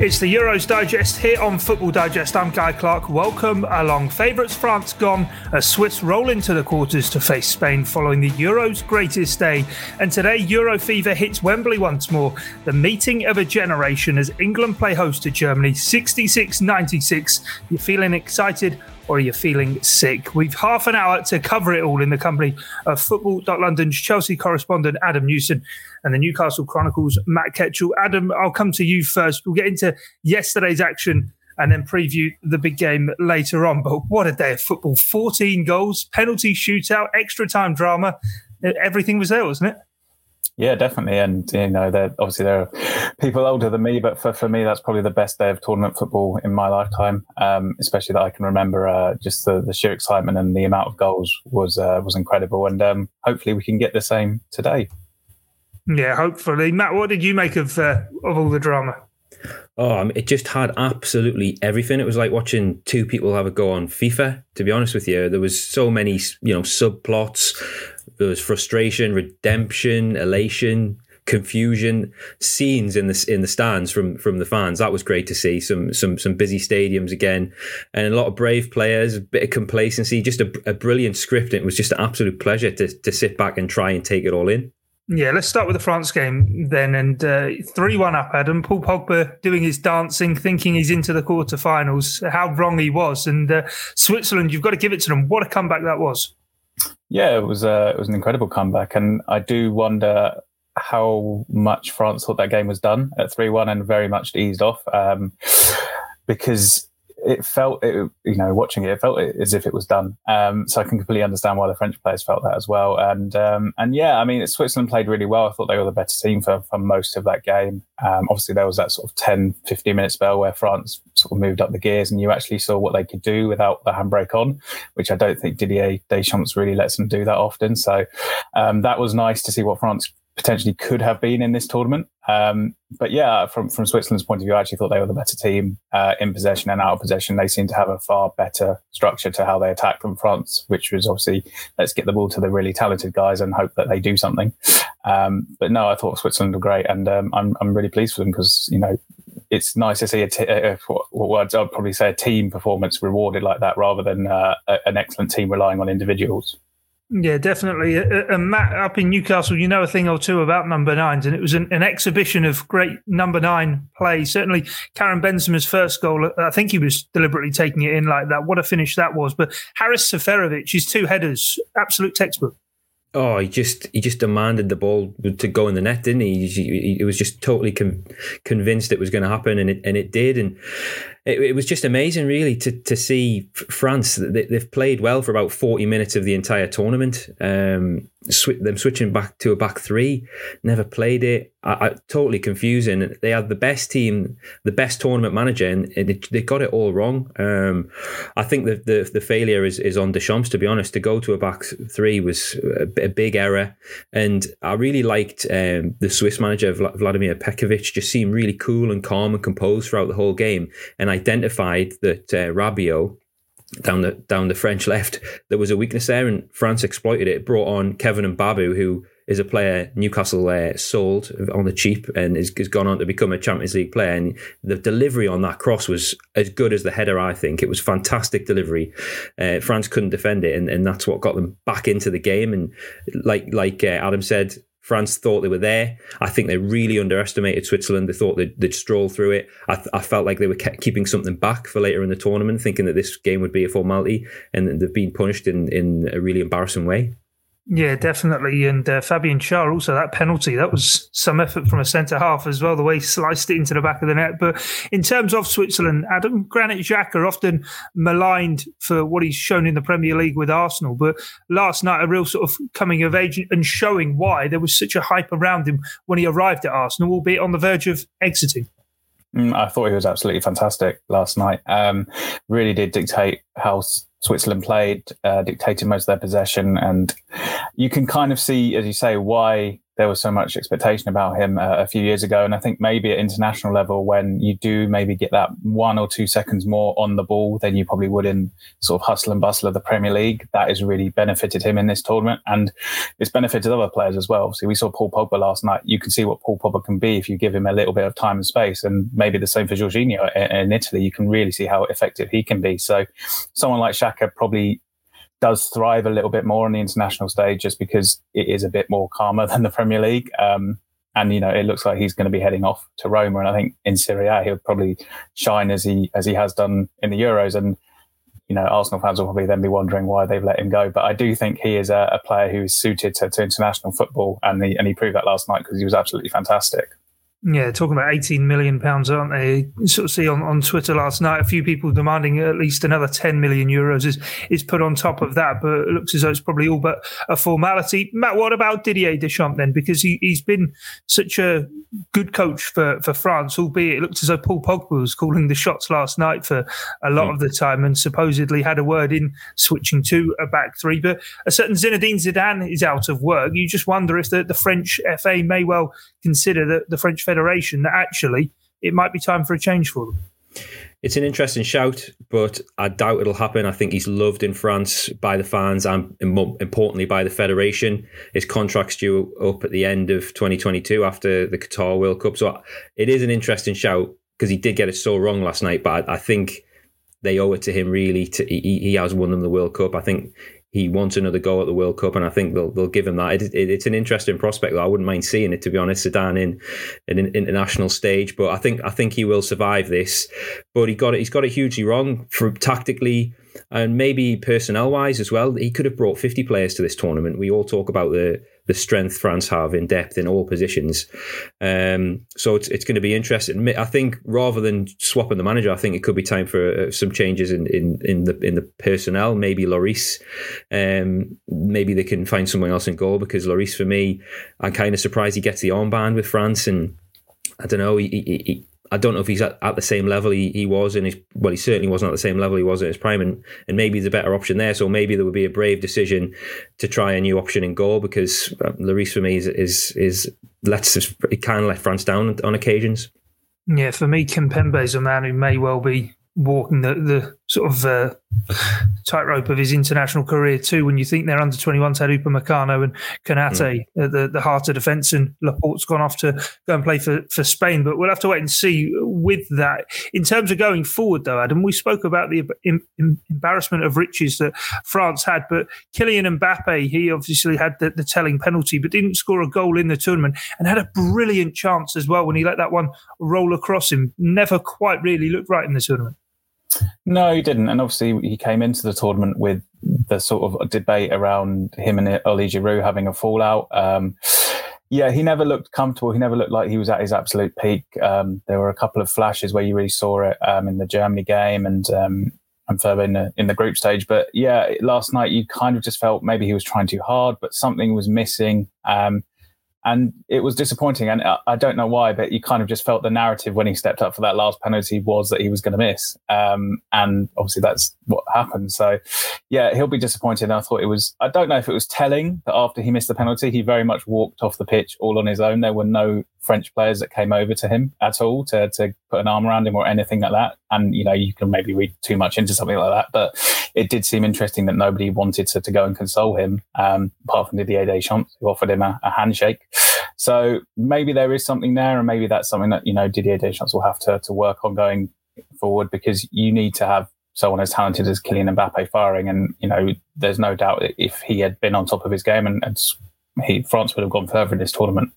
It's the Euros Digest here on Football Digest. I'm Guy Clark. Welcome along. Favourites France gone as Swiss roll into the quarters to face Spain following the Euros' greatest day. And today, Euro fever hits Wembley once more. The meeting of a generation as England play host to Germany 66 96. You're feeling excited or you're you feeling sick? We've half an hour to cover it all in the company of Football.London's Chelsea correspondent Adam Newson and the Newcastle Chronicles Matt Ketchell. Adam, I'll come to you first. We'll get into yesterday's action and then preview the big game later on. But what a day of football! 14 goals, penalty shootout, extra time drama. Everything was there, wasn't it? Yeah, definitely. And, you know, there obviously there are people older than me, but for, for me, that's probably the best day of tournament football in my lifetime, um, especially that I can remember. Uh, just the, the sheer excitement and the amount of goals was uh, was incredible. And um, hopefully we can get the same today. Yeah, hopefully. Matt, what did you make of uh, of all the drama? Oh, it just had absolutely everything. It was like watching two people have a go on FIFA. To be honest with you, there was so many, you know, subplots. There was frustration, redemption, elation, confusion, scenes in the in the stands from from the fans. That was great to see. Some some some busy stadiums again, and a lot of brave players. A bit of complacency. Just a, a brilliant script. It was just an absolute pleasure to to sit back and try and take it all in. Yeah, let's start with the France game then. And uh, 3 1 up, Adam. Paul Pogba doing his dancing, thinking he's into the quarterfinals. How wrong he was. And uh, Switzerland, you've got to give it to them. What a comeback that was. Yeah, it was, uh, it was an incredible comeback. And I do wonder how much France thought that game was done at 3 1 and very much eased off. Um, because it felt, it, you know, watching it, it felt as if it was done. Um, so I can completely understand why the French players felt that as well. And um, and yeah, I mean, Switzerland played really well. I thought they were the better team for, for most of that game. Um, obviously, there was that sort of 10, 15 minute spell where France sort of moved up the gears and you actually saw what they could do without the handbrake on, which I don't think Didier Deschamps really lets them do that often. So um, that was nice to see what France potentially could have been in this tournament. Um, but yeah, from from Switzerland's point of view, I actually thought they were the better team uh, in possession and out of possession. They seem to have a far better structure to how they attack than France, which was obviously let's get the ball to the really talented guys and hope that they do something. Um, but no, I thought Switzerland were great, and um, I'm I'm really pleased for them because you know it's nice to see a, t- a what I'd probably say a team performance rewarded like that rather than uh, an excellent team relying on individuals. Yeah, definitely. Uh, uh, and Matt, up in Newcastle, you know a thing or two about number nines, and it was an, an exhibition of great number nine play. Certainly, Karim Benzema's first goal, uh, I think he was deliberately taking it in like that. What a finish that was! But Haris Seferovic, his two headers, absolute textbook. Oh, he just he just demanded the ball to go in the net, didn't he? He, he was just totally com- convinced it was going to happen, and it and it did. And it, it, was just amazing, really, to to see France. They, have played well for about forty minutes of the entire tournament. Um, sw- them switching back to a back three, never played it. I, I, totally confusing. They had the best team, the best tournament manager, and they, they got it all wrong. Um, I think that the the failure is, is on Deschamps. To be honest, to go to a back three was a, a big error, and I really liked um, the Swiss manager Vladimir Petkovic. Just seemed really cool and calm and composed throughout the whole game, and identified that uh, Rabiot down the down the French left, there was a weakness there, and France exploited it. Brought on Kevin Mbabu, who is a player Newcastle uh, sold on the cheap and has, has, gone on to become a Champions League player. And the delivery on that cross was as good as the header. I think it was fantastic delivery. Uh, France couldn't defend it, and, and that's what got them back into the game. And like like uh, Adam said, France thought they were there. I think they really underestimated Switzerland. They thought they'd, they'd stroll through it. I, th- I, felt like they were keeping something back for later in the tournament, thinking that this game would be a formality, and they've been punished in, in a really embarrassing way. Yeah, definitely. And uh, Fabian Schär also that penalty that was some effort from a centre half as well. The way he sliced it into the back of the net. But in terms of Switzerland, Adam Granit Xhaka often maligned for what he's shown in the Premier League with Arsenal. But last night, a real sort of coming of age and showing why there was such a hype around him when he arrived at Arsenal, albeit on the verge of exiting. Mm, I thought he was absolutely fantastic last night. Um, really did dictate how Switzerland played, uh, dictated most of their possession, and you can kind of see, as you say, why there was so much expectation about him uh, a few years ago. And I think maybe at international level, when you do maybe get that one or two seconds more on the ball than you probably would in sort of hustle and bustle of the Premier League, that has really benefited him in this tournament. And it's benefited other players as well. So we saw Paul Pogba last night. You can see what Paul Pogba can be if you give him a little bit of time and space. And maybe the same for Jorginho in, in Italy. You can really see how effective he can be. So someone like Xhaka probably does thrive a little bit more on the international stage just because it is a bit more calmer than the Premier League. Um, and you know, it looks like he's going to be heading off to Roma, and I think in Serie A he'll probably shine as he as he has done in the Euros. And you know, Arsenal fans will probably then be wondering why they've let him go. But I do think he is a, a player who is suited to, to international football, and he and he proved that last night because he was absolutely fantastic. Yeah, talking about 18 million pounds, aren't they? You sort of see on, on Twitter last night a few people demanding at least another 10 million euros is, is put on top of that, but it looks as though it's probably all but a formality. Matt, what about Didier Deschamps then? Because he, he's been such a good coach for, for France, albeit it looked as though Paul Pogba was calling the shots last night for a lot mm. of the time and supposedly had a word in switching to a back three. But a certain Zinedine Zidane is out of work. You just wonder if the, the French FA may well consider that the French Federation that actually it might be time for a change for them. It's an interesting shout, but I doubt it'll happen. I think he's loved in France by the fans and importantly by the federation. His contract's due up at the end of 2022 after the Qatar World Cup. So it is an interesting shout because he did get it so wrong last night. But I, think they owe it to him really. To he, he has won them the World Cup. I think he wants another go at the World Cup, and I think they'll they'll give him that. It, it, it's an interesting prospect. Though. I wouldn't mind seeing it, to be honest. Zidane in, in an international stage, but I think I think he will survive this. But he got it. He's got it hugely wrong for tactically and maybe personnel wise as well. He could have brought fifty players to this tournament. We all talk about the the strength France have in depth in all positions. Um, so it's, it's going to be interesting. I think rather than swapping the manager, I think it could be time for uh, some changes in, in, in the in the personnel. Maybe Lloris, um, maybe they can find someone else in goal because Lloris, for me, I'm kind of surprised he gets the armband with France and. I don't know. He, he, I don't know if he's at, at the same level he, he was in his well, he certainly wasn't at the same level he was in his prime, and, and maybe the better option there. So maybe there would be a brave decision to try a new option in goal because uh, Lloris for me is is, is lets it kind of let France down on occasions. Yeah, for me, Kimpembe is a man who may well be walking the, the sort of uh, tightrope of his international career too. When you think they're under 21s had Upamecano and Konate mm. at the, the heart of defence, and Laporte's gone off to go and play for, for Spain. But we'll have to wait and see with that. In terms of going forward, though, Adam, we spoke about the em- em- embarrassment of riches that France had, but Kylian Mbappe, he obviously had the, the telling penalty, but didn't score a goal in the tournament and had a brilliant chance as well when he let that one roll across him. Never quite really looked right in the tournament. No, he didn't. And obviously, he came into the tournament with the sort of debate around him and Olivier Giroud having a fallout. Um, yeah, he never looked comfortable. He never looked like he was at his absolute peak. Um, there were a couple of flashes where you really saw it um, in the Germany game and um, and further in the in the group stage. But yeah, last night you kind of just felt maybe he was trying too hard, but something was missing. Um, and it was disappointing. And I don't know why, but you kind of just felt the narrative when he stepped up for that last penalty was that he was going to miss. Um, and obviously that's what happened. So, yeah, he'll be disappointed. I thought it was, I don't know if it was telling that after he missed the penalty, he very much walked off the pitch all on his own. There were no French players that came over to him at all to, to put an arm around him or anything like that. And, you know, you can maybe read too much into something like that, but it did seem interesting that nobody wanted to, to go and console him, um, apart from Didier Deschamps, who offered him a, a handshake. So maybe there is something there, and maybe that's something that, you know, Didier Deschamps will have to, to work on going forward because you need to have someone as talented as Kylian Mbappe firing. And, you know, there's no doubt if he had been on top of his game and, and he, France would have gone further in this tournament.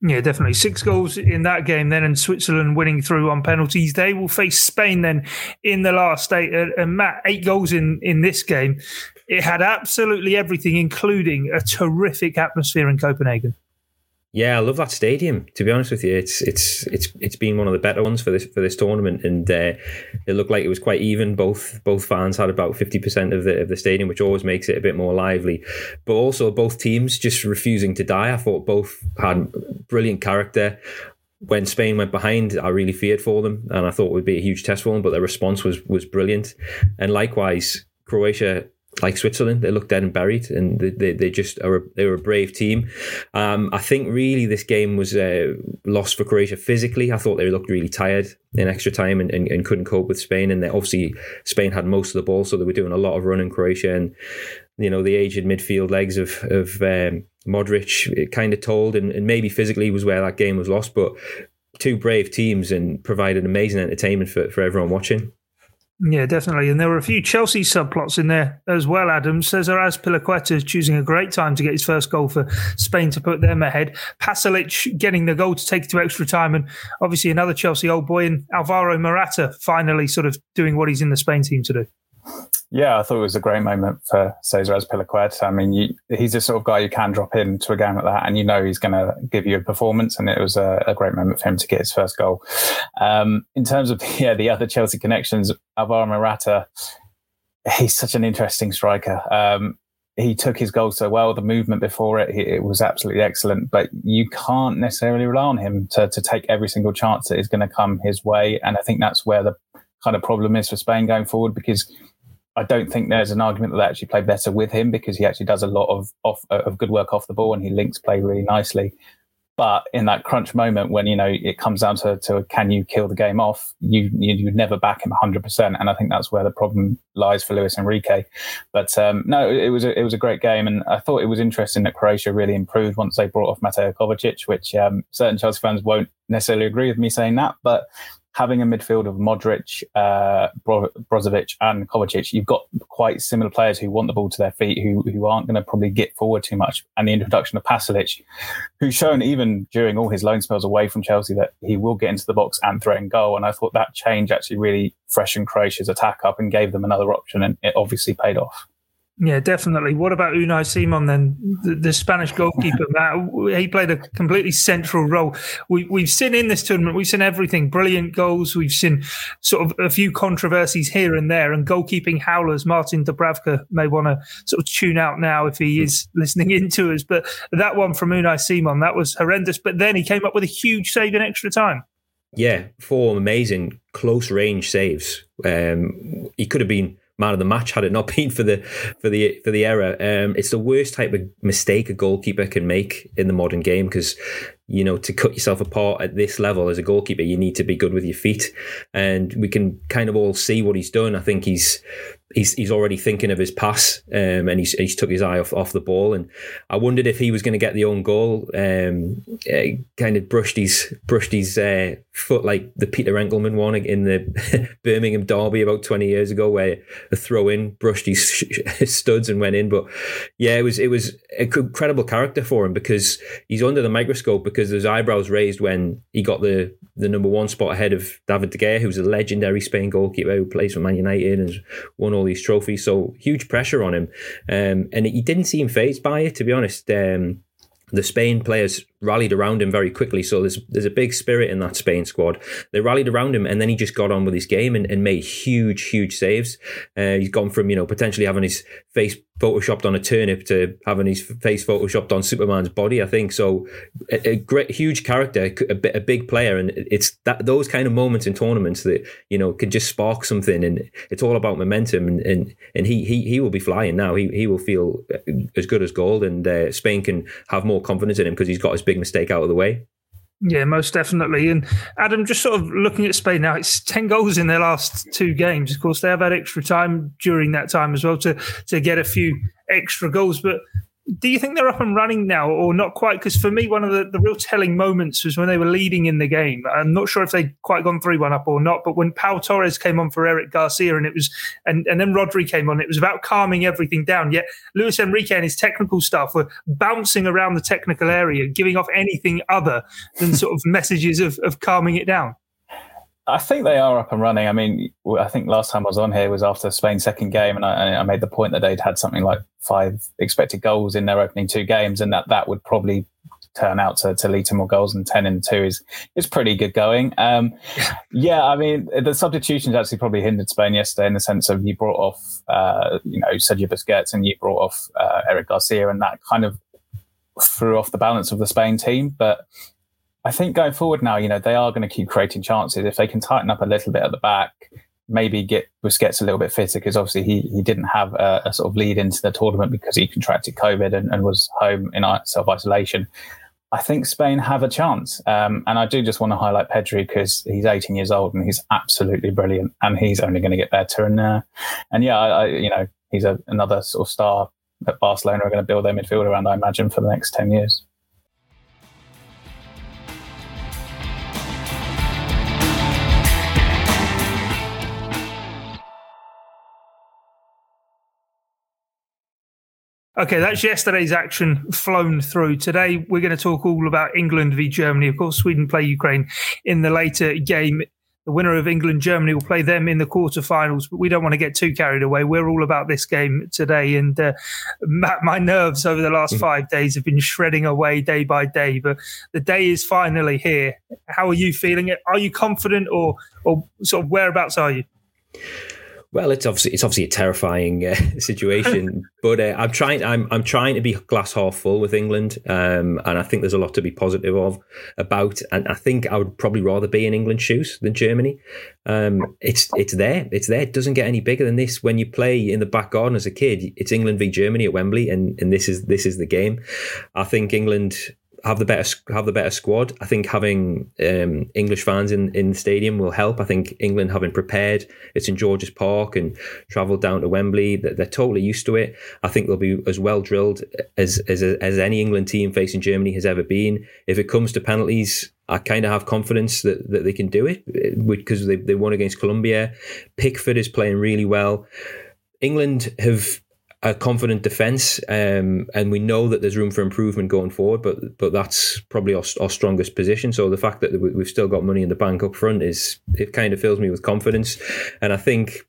Yeah, definitely. Six goals in that game then, and Switzerland winning through on penalties. They will face Spain then in the last eight. Uh, and Matt, eight goals in, in this game. it had absolutely everything, including a terrific atmosphere in Copenhagen. Yeah, I love that stadium. To be honest with you, it's it's it's it's been one of the better ones for this for this tournament, and uh, it looked like it was quite even. Both both fans had about fifty percent of the of the stadium, which always makes it a bit more lively. But also both teams just refusing to die. I thought both had brilliant character. When Spain went behind, I really feared for them, and I thought it would be a huge test for them. But their response was was brilliant, and likewise, Croatia like Switzerland, they look dead and buried, and they, they, they just are a, they were a brave team. Um, I think really this game was uh, lost for Croatia physically. I thought they looked really tired in extra time and, and, and couldn't cope with Spain. And they, obviously Spain had most of the ball, so they were doing a lot of running Croatia. And you know the aged midfield legs of of um, Modric kind of told, and, and maybe physically was where that game was lost, but. Two brave teams and provided amazing entertainment for, for everyone watching. Yeah, definitely. And there were a few Chelsea subplots in there as well, Adam. Cesar Azpilicueta is choosing a great time to get his first goal for Spain to put them ahead. Pasalic getting the goal to take it to extra time. And obviously another Chelsea old boy in Alvaro Morata finally sort of doing what he's in the Spain team to do. Yeah, I thought it was a great moment for Cesar Azpilicueta. I mean, you, he's the sort of guy you can drop into a game like that, and you know he's going to give you a performance. And it was a, a, great moment for him to get his first goal. Um, in terms of yeah, the other Chelsea connections, Alvaro Morata, he's such an interesting striker. Um, he took his goal so well. The movement before it, it was absolutely excellent. But you can't necessarily rely on him to, to take every single chance that is going to come his way. And I think that's where the kind of problem is for Spain going forward because I don't think there's an argument that they actually play better with him because he actually does a lot of off, of good work off the ball and he links play really nicely. But in that crunch moment when you know it comes down to, to can you kill the game off, you you would never back him 100. percent And I think that's where the problem lies for Luis Enrique. But um, no, it was a, it was a great game, and I thought it was interesting that Croatia really improved once they brought off Mateo Kovacic, which um, certain Chelsea fans won't necessarily agree with me saying that, but having a midfield of Modric, uh, Brozovic, and Kovacic, you've got quite similar players who want the ball to their feet, who who aren't going to probably get forward too much. And the introduction of Pasalic, who's shown even during all his loan spells away from Chelsea that he will get into the box and threaten goal. And I thought that change actually really freshened Croatia's attack up and gave them another option, and it obviously paid off. Yeah, definitely. What about Unai Simon then, the, the Spanish goalkeeper? Matt, he played a completely central role. We, we've seen in this tournament, we've seen everything: brilliant goals. We've seen sort of a few controversies here and there, and goalkeeping howlers. Martin Dubravka may want to sort of tune out now if he is listening into us. But that one from Unai Simon, that was horrendous. But then he came up with a huge save in extra time. Yeah, four amazing close range saves. Um, he could have been man of the match had it not been for the for the for the error. Um, it's the worst type of mistake a goalkeeper can make in the modern game because you know to cut yourself apart at this level as a goalkeeper, you need to be good with your feet, and we can kind of all see what he's done. I think he's he's he's already thinking of his pass, um, and he's he's took his eye off off the ball. And I wondered if he was going to get the own goal. Um, uh, kind of brushed his brushed his uh, foot like the Peter Enckelman one in the Birmingham derby about twenty years ago, where a throw in brushed his, studs and went in. But yeah, it was it was incredible character for him because he's under the microscope because his eyebrows raised when he got the the number one spot ahead of David De Gea, who's a legendary Spain goalkeeper who plays for Man United and has won all these trophies. So huge pressure on him, um, and he didn't seem phased by it. To be honest, um, the Spain players rallied around him very quickly. So there's there's a big spirit in that Spain squad. They rallied around him, and then he just got on with his game and, and made huge, huge saves. Uh, he's gone from you know potentially having his face photoshopped on a turnip to having his face photoshopped on Superman's body. I think so. A, a great, huge character, a, a, big player, and it's that those kind of moments in tournaments that you know can just spark something, and it's all about momentum. And and, and he he he will be flying now. He he will feel as good as gold, and uh, Spain can have more confidence in him because he's got his big mistake out of the way. Yeah, most definitely. And Adam, just sort of looking at Spain now, it's 10 goals in their last two games. Of course, they have had extra time during that time as well to, to get a few extra goals. But do you think they're up and running now or not quite? Because for me, one of the, the real telling moments was when they were leading in the game. I'm not sure if they'd quite gone 3 1 up or not, but when Pau Torres came on for Eric Garcia and it was, and, and then Rodri came on, it was about calming everything down. Yet Luis Enrique and his technical staff were bouncing around the technical area, giving off anything other than sort of messages of, of calming it down. I think they are up and running. I mean, I think last time I was on here was after Spain's second game, and I, I, made the point that they'd had something like five expected goals in their opening two games, and that that would probably turn out to, to lead to more goals than 10 and 2 is is pretty good going. Um, yeah, I mean, the substitutions actually probably hindered Spain yesterday in the sense of you brought off, uh, you know, Sergio Busquets and you brought off uh, Eric Garcia, and that kind of threw off the balance of the Spain team. But I think going forward now, you know, they are going to keep creating chances. If they can tighten up a little bit at the back, maybe get Busquets a little bit fitter because obviously he, he didn't have a, a, sort of lead into the tournament because he contracted COVID and, and was home in self isolation. I think Spain have a chance. Um, and I do just want to highlight Pedri because he's 18 years old and he's absolutely brilliant and he's only going to get better. And, uh, and yeah, I, I, you know, he's a, another sort of star that Barcelona are going to build their midfield around, I imagine, for the next 10 years. Okay, that's yesterday's action flown through. Today, we're going to talk all about England v Germany. Of course, Sweden play Ukraine in the later game. The winner of England Germany will play them in the quarterfinals, but we don't want to get too carried away. We're all about this game today. And uh, my nerves over the last mm. five days have been shredding away day by day, but the day is finally here. How are you feeling it? Are you confident or, or sort of whereabouts are you? Well, it's obviously it's obviously a terrifying uh, situation, but uh, I'm trying I'm I'm trying to be glass half full with England, um, and I think there's a lot to be positive of about. And I think I would probably rather be in England's shoes than Germany. Um, it's it's there, it's there. It doesn't get any bigger than this. When you play in the back garden as a kid, it's England v Germany at Wembley, and and this is this is the game. I think England have the better have the better squad. I think having um, English fans in, in the stadium will help. I think England having prepared, it's in George's Park and travelled down to Wembley. They're, they're, totally used to it. I think they'll be as well drilled as as as any England team facing Germany has ever been. If it comes to penalties, I kind of have confidence that, that they can do it because they, they won against Colombia. Pickford is playing really well. England have a confident defence, um, and we know that there's room for improvement going forward. But but that's probably our, our strongest position. So the fact that we've still got money in the bank up front is it kind of fills me with confidence, and I think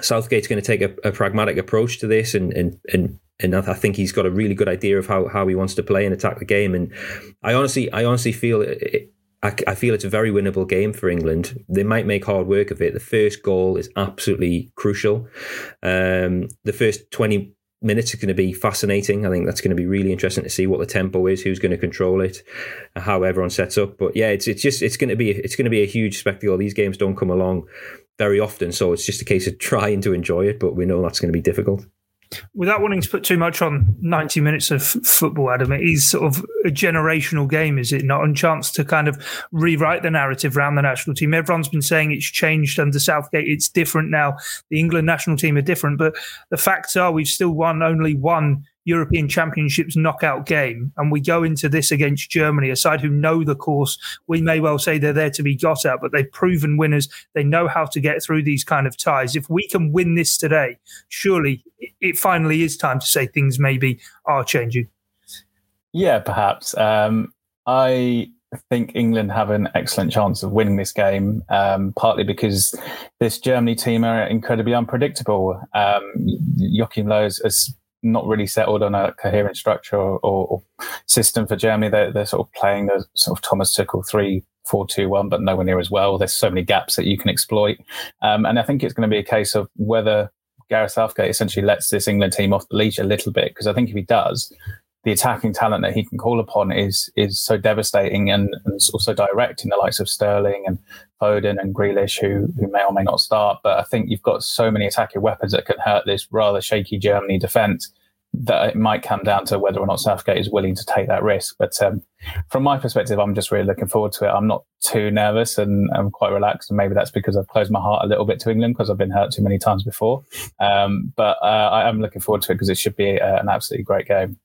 Southgate's going to take a, a pragmatic approach to this, and and and and I think he's got a really good idea of how, how he wants to play and attack the game. And I honestly, I honestly feel I, I feel it's a very winnable game for England. They might make hard work of it. The first goal is absolutely crucial. Um, the first 20 minutes are going to be fascinating. I think that's going to be really interesting to see what the tempo is, who's going to control it, how everyone sets up. But yeah, it's it's just it's going to be it's going to be a huge spectacle. These games don't come along very often, so it's just a case of trying to enjoy it. But we know that's going to be difficult without wanting to put too much on 90 minutes of football, Adam, it is sort of a generational game, is it not? And chance to kind of rewrite the narrative around the national team. Everyone's been saying it's changed under Southgate. It's different now. The England national team are different, but the facts are we've still won only one European Championships knockout game, and we go into this against Germany, a side who know the course. We may well say they're there to be got at, but they've proven winners. They know how to get through these kind of ties. If we can win this today, surely it finally is time to say things maybe are changing. Yeah, perhaps. Um, I think England have an excellent chance of winning this game, um, partly because this Germany team are incredibly unpredictable. Um, Joachim Löw has not really settled on a coherent structure or, or, system for Germany. They're, they're, sort of playing the sort of Thomas Tuchel three four two one, but nowhere near as well. There's so many gaps that you can exploit, um, and I think it's going to be a case of whether Gareth Southgate essentially lets this England team off the leash a little bit. Because I think if he does, the attacking talent that he can call upon is is so devastating and, and also direct in the likes of Sterling and Foden and Grealish, who who may or may not start. But I think you've got so many attacking weapons that can hurt this rather shaky Germany defence that it might come down to whether or not Southgate is willing to take that risk. But um, from my perspective, I'm just really looking forward to it. I'm not too nervous and I'm quite relaxed. And maybe that's because I've closed my heart a little bit to England because I've been hurt too many times before. Um, but uh, I am looking forward to it because it should be uh, an absolutely great game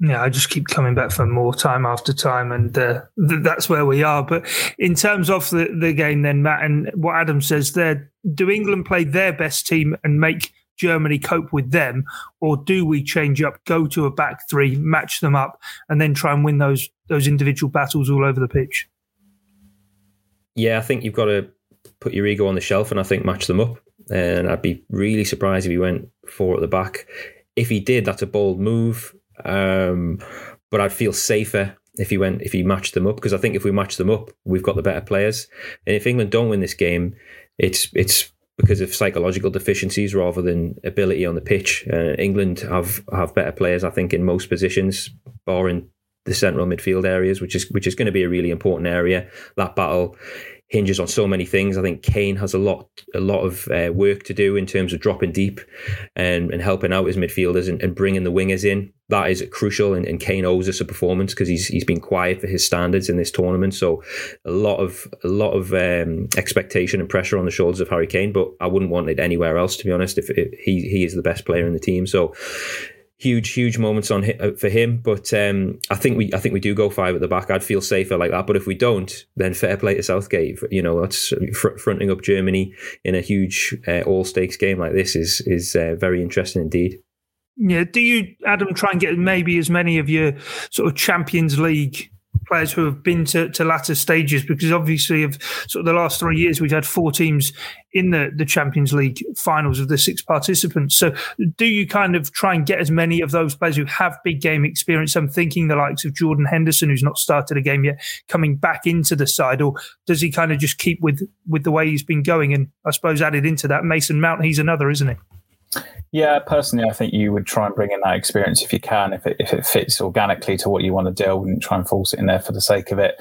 yeah, I just keep coming back for more time after time, and uh, th- that's where we are. But in terms of the, the game, then Matt, and what Adam says there, do England play their best team and make Germany cope with them, or do we change up, go to a back three, match them up, and then try and win those those individual battles all over the pitch? Yeah, I think you've got to put your ego on the shelf and I think match them up. And I'd be really surprised if he went four at the back. If he did, that's a bold move. Um, but I'd feel safer if he went if he matched them up because I think if we match them up, we've got the better players. And if England don't win this game, it's it's because of psychological deficiencies rather than ability on the pitch. Uh, England have have better players, I think, in most positions, barring the central midfield areas, which is which is going to be a really important area. That battle hinges on so many things. I think Kane has a lot a lot of uh, work to do in terms of dropping deep and, and helping out his midfielders and, and bringing the wingers in. That is crucial, and, and Kane owes us a performance because he's he's been quiet for his standards in this tournament. So a lot of a lot of um, expectation and pressure on the shoulders of Harry Kane, but I wouldn't want it anywhere else to be honest. If, if he he is the best player in the team, so huge, huge moments on uh, for him. But um, I think we, I think we do go five at the back. I'd feel safer like that. But if we don't, then fair play to Southgate. You know, that's fr- fronting up Germany in a huge uh, all stakes game like this is is uh, very interesting indeed. Yeah. Do you, Adam, try and get maybe as many of your sort of Champions League players who have been to, to latter stages because obviously of sort of the last three years we've had four teams in the, the Champions League finals of the six participants. So do you kind of try and get as many of those players who have big game experience? I'm thinking the likes of Jordan Henderson, who's not started a game yet, coming back into the side, or does he kind of just keep with with the way he's been going? And I suppose added into that, Mason Mount, he's another, isn't he? Yeah, personally, I think you would try and bring in that experience if you can, if it, if it fits organically to what you want to do. I wouldn't try and force it in there for the sake of it.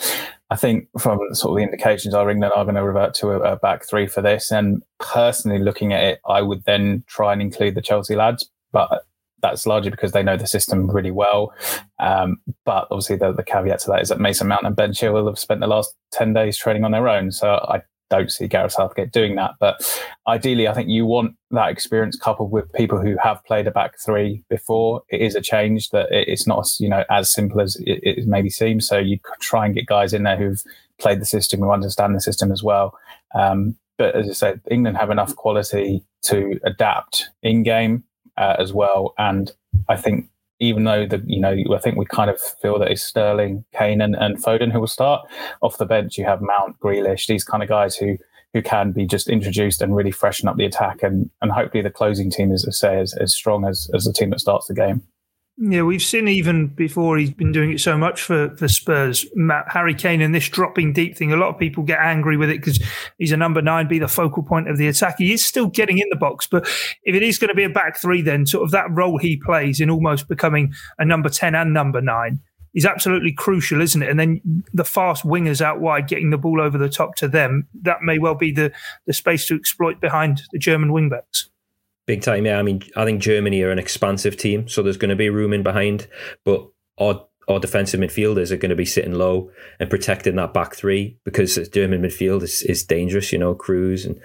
I think from sort of the indications are England are going to revert to a, a back three for this. And personally, looking at it, I would then try and include the Chelsea lads, but that's largely because they know the system really well. Um, but obviously, the, the, caveat to that is that Mason Mount and Ben Chilwell have spent the last 10 days training on their own. So I don't see Gareth Southgate doing that. But ideally, I think you want that experience coupled with people who have played a back three before. It is a change that it's not you know as simple as it, it maybe seems. So you could try and get guys in there who've played the system, who understand the system as well. Um, but as I said, England have enough quality to adapt in game uh, as well, and I think even though the you know I think we kind of feel that it's Sterling, Kane, and, and Foden who will start off the bench. You have Mount, Grealish, these kind of guys who who can be just introduced and really freshen up the attack, and and hopefully the closing team is, as say as, as strong as as the team that starts the game. Yeah, we've seen even before he's been doing it so much for, for Spurs, Matt, Harry Kane and this dropping deep thing. A lot of people get angry with it because he's a number nine, be the focal point of the attack. He is still getting in the box, but if it is going to be a back three, then sort of that role he plays in almost becoming a number 10 and number nine is absolutely crucial, isn't it? And then the fast wingers out wide, getting the ball over the top to them, that may well be the, the space to exploit behind the German wingbacks. Big time, yeah. I mean, I think Germany are an expansive team, so there's going to be room in behind, but our our defensive midfielders are going to be sitting low and protecting that back three because German midfield is, is dangerous. You know, Kroos and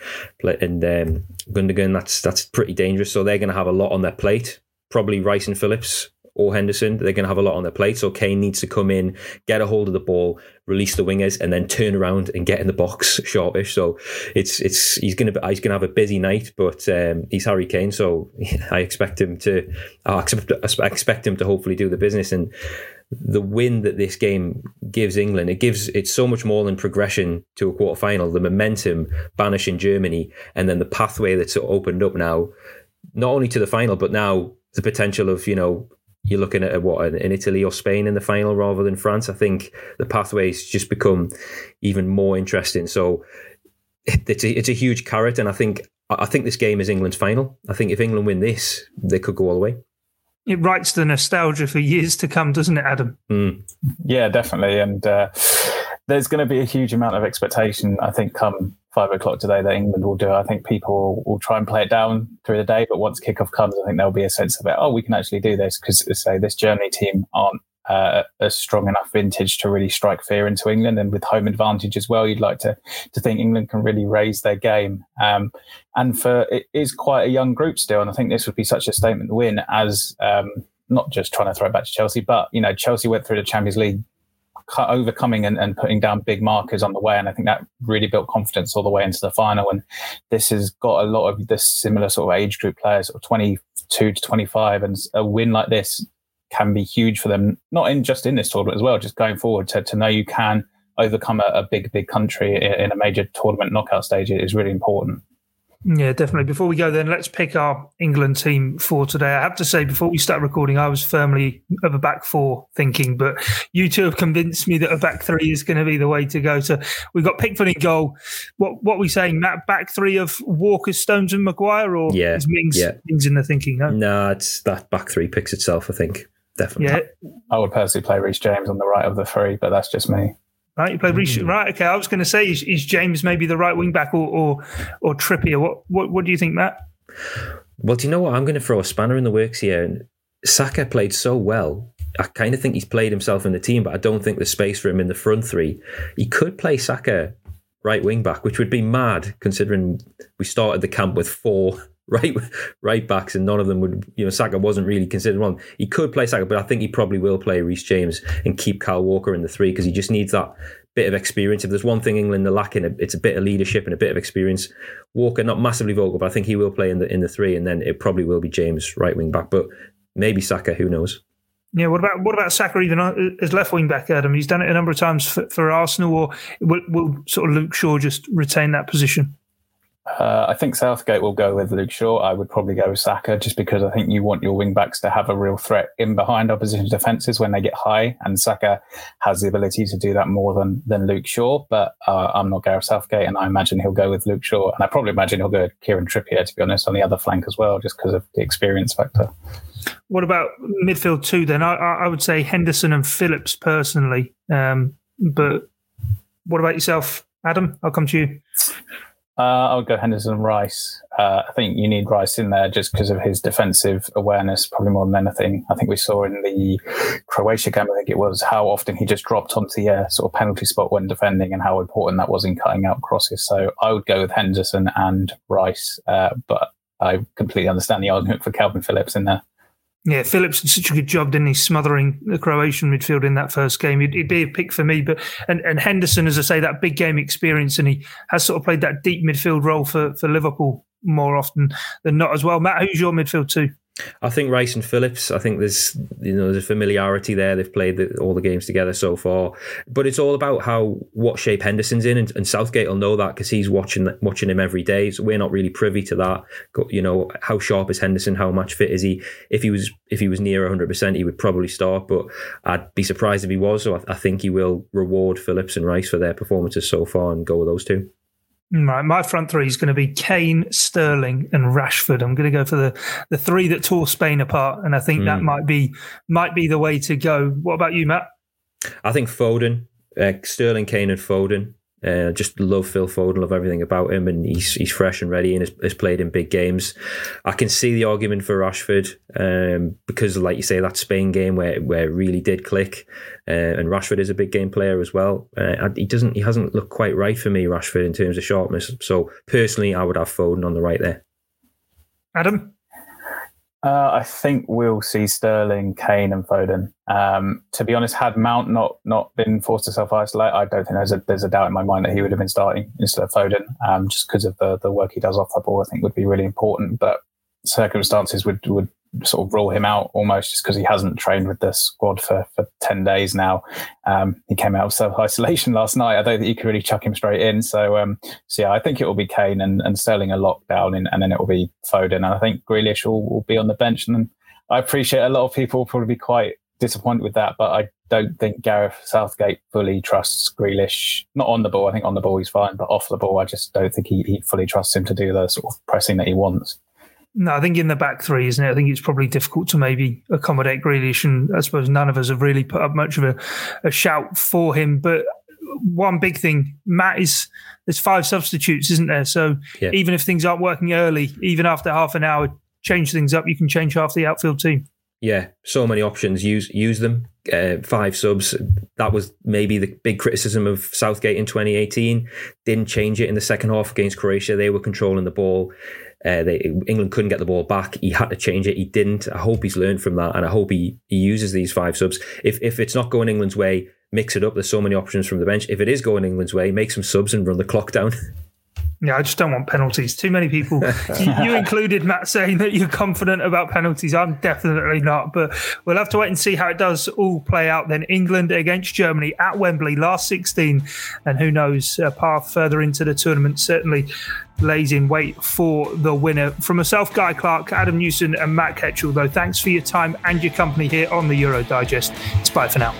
and um, Gundogan. That's that's pretty dangerous. So they're going to have a lot on their plate. Probably Rice and Phillips or Henderson, they're going to have a lot on their plate. So Kane needs to come in, get a hold of the ball, release the wingers, and then turn around and get in the box sharpish. So it's it's he's going to he's going to have a busy night, but um, he's Harry Kane, so I expect him to I expect, I expect him to hopefully do the business and. The win that this game gives England, it gives it's so much more than progression to a quarter final. The momentum banishing Germany, and then the pathway that's opened up now, not only to the final, but now the potential of you know you're looking at what in Italy or Spain in the final rather than France. I think the pathways just become even more interesting. So it's a, it's a huge carrot, and I think I think this game is England's final. I think if England win this, they could go all the way. It writes the nostalgia for years to come, doesn't it, Adam? Mm. Yeah, definitely, and uh, there's going to be a huge amount of expectation. I think come five o'clock today that England will do. I think people will try and play it down through the day, but once kickoff comes, I think there'll be a sense of it. Oh, we can actually do this because, say, this Germany team aren't uh, a strong enough vintage to really strike fear into England, and with home advantage as well, you'd like to to think England can really raise their game. Um, and for it is quite a young group still, and I think this would be such a statement win as. Um, not just trying to throw it back to Chelsea, but you know Chelsea went through the Champions League overcoming and, and, putting down big markers on the way. And I think that really built confidence all the way into the final. And this has got a lot of this similar sort of age group players, sort of 22 to 25. And a win like this can be huge for them, not in just in this tournament as well, just going forward to, to know you can overcome a, a big, big country in, in a major tournament knockout stage is really important. Yeah, definitely. Before we go, then let's pick our England team for today. I have to say, before we start recording, I was firmly of a back four thinking, but you two have convinced me that a back three is going to be the way to go. So we've got Pickford in goal. What what we saying? That back three of Walker, Stones, and Maguire, or yeah, is Mings, yeah. Mings in the thinking? No, no, it's that back three picks itself. I think definitely. Yeah, I would personally play Reece James on the right of the three, but that's just me. Right, you played mm. right. Okay, I was going to say, is, is, James maybe the right wing back or, or or Trippier? What what what do you think, Matt? Well, do you know what? I'm going to throw a spanner in the works here. Saka played so well. I kind of think he's played himself in the team, but I don't think there's space for him in the front three. He could play Saka right wing back, which would be mad considering we started the camp with four right right backs, and none of them would. You know, Saka wasn't really considered one. He could play Saka, but I think he probably will play Reece James and keep Kyle Walker in the three because he just needs that bit of experience. If there's one thing England are lacking, it's a bit of leadership and a bit of experience. Walker not massively vocal, but I think he will play in the in the three, and then it probably will be James right wing back, but maybe Saka. Who knows? Yeah, what about what about Saka even as left wing back, Adam? He's done it a number of times for, for Arsenal, or will, will sort of Luke Shaw just retain that position? Uh, I think Southgate will go with Luke Shaw. I would probably go with Saka just because I think you want your wing backs to have a real threat in behind opposition defences when they get high, and Saka has the ability to do that more than than Luke Shaw. But uh, I'm not Gareth Southgate, and I imagine he'll go with Luke Shaw, and I probably imagine he'll go with Kieran Trippier to be honest on the other flank as well, just because of the experience factor. What about midfield two? Then I, I would say Henderson and Phillips personally, um, but what about yourself, Adam? I'll come to you. Uh, I would go Henderson and Rice. Uh, I think you need Rice in there just because of his defensive awareness, probably more than anything. I think we saw in the Croatia game, I think it was, how often he just dropped onto the uh, sort of penalty spot when defending and how important that was in cutting out crosses. So I would go with Henderson and Rice, uh, but I completely understand the argument for Kalvin Phillips in there. Yeah, Phillips did such a good job, didn't he, smothering the Croatian midfield in that first game. He'd, he'd, be a pick for me, but and, and Henderson, as I say, that big game experience, and he has sort of played that deep midfield role for, for Liverpool more often than not as well. Matt, who's your midfield too? I think Rice and Phillips. I think there's you know there's a familiarity there. They've played the, all the games together so far, but it's all about how what shape Henderson's in, and, and Southgate will know that because he's watching watching him every day. So we're not really privy to that. You know how sharp is Henderson? How much fit is he? If he was if he was near 100, percent he would probably start, but I'd be surprised if he was. So I, I think he will reward Phillips and Rice for their performances so far and go with those two. Right, my front three is going to be Kane, Sterling, and Rashford. I'm going to go for the, the three that tore Spain apart, and I think mm. that hmm. might be might be the way to go. What about you, Matt? I think Foden, uh, Sterling, Kane, and Foden. Uh, just love Phil Foden, love everything about him, and he's he's fresh and ready and has, has played in big games. I can see the argument for Rashford um, because, like you say, that Spain game where where it really did click, uh, and Rashford is a big game player as well. Uh, he doesn't he hasn't looked quite right for me, Rashford, in terms of sharpness. So personally, I would have Foden on the right there. Adam. Uh, I think we'll see Sterling, Kane, and Foden. Um, to be honest, had Mount not not been forced to self isolate, I don't think there's a there's a doubt in my mind that he would have been starting instead of Foden. Um, just because of the the work he does off the ball, I think would be really important. But circumstances would would sort of rule him out almost just because he hasn't trained with the squad for, for 10 days now. Um, he came out of self isolation last night. I don't think you could really chuck him straight in. So, um, so yeah, I think it will be Kane and, and Sterling a lockdown and, and then it will be Foden. And I think Grealish will, will be on the bench. And I appreciate a lot of people will probably be quite disappointed with that, but I don't think Gareth Southgate fully trusts Grealish. Not on the ball. I think on the ball he's fine, but off the ball, I just don't think he, he fully trusts him to do the sort of pressing that he wants. No, I think in the back three, isn't it? I think it's probably difficult to maybe accommodate Grealish, and I suppose none of us have really put up much of a, a shout for him. But one big thing, Matt is there's five substitutes, isn't there? So yeah. even if things aren't working early, even after half an hour, change things up. You can change half the outfield team. Yeah, so many options. Use use them. Uh, five subs. That was maybe the big criticism of Southgate in 2018. Didn't change it in the second half against Croatia. They were controlling the ball. Uh, they, England couldn't get the ball back. He had to change it. He didn't. I hope he's learned from that, and I hope he, he uses these five subs. If if it's not going England's way, mix it up. There's so many options from the bench. If it is going England's way, make some subs and run the clock down. Yeah, I just don't want penalties. Too many people. you, you, included Matt saying that you're confident about penalties. I'm definitely not, but we'll have to wait and see how it does all play out. Then England against Germany at Wembley, last 16, and who knows, a path further into the tournament certainly lays in wait for the winner. From myself, Guy Clark, Adam Newson, and Matt Ketchell. Though, thanks for your time and your company here on the Euro Digest. It's bye for now.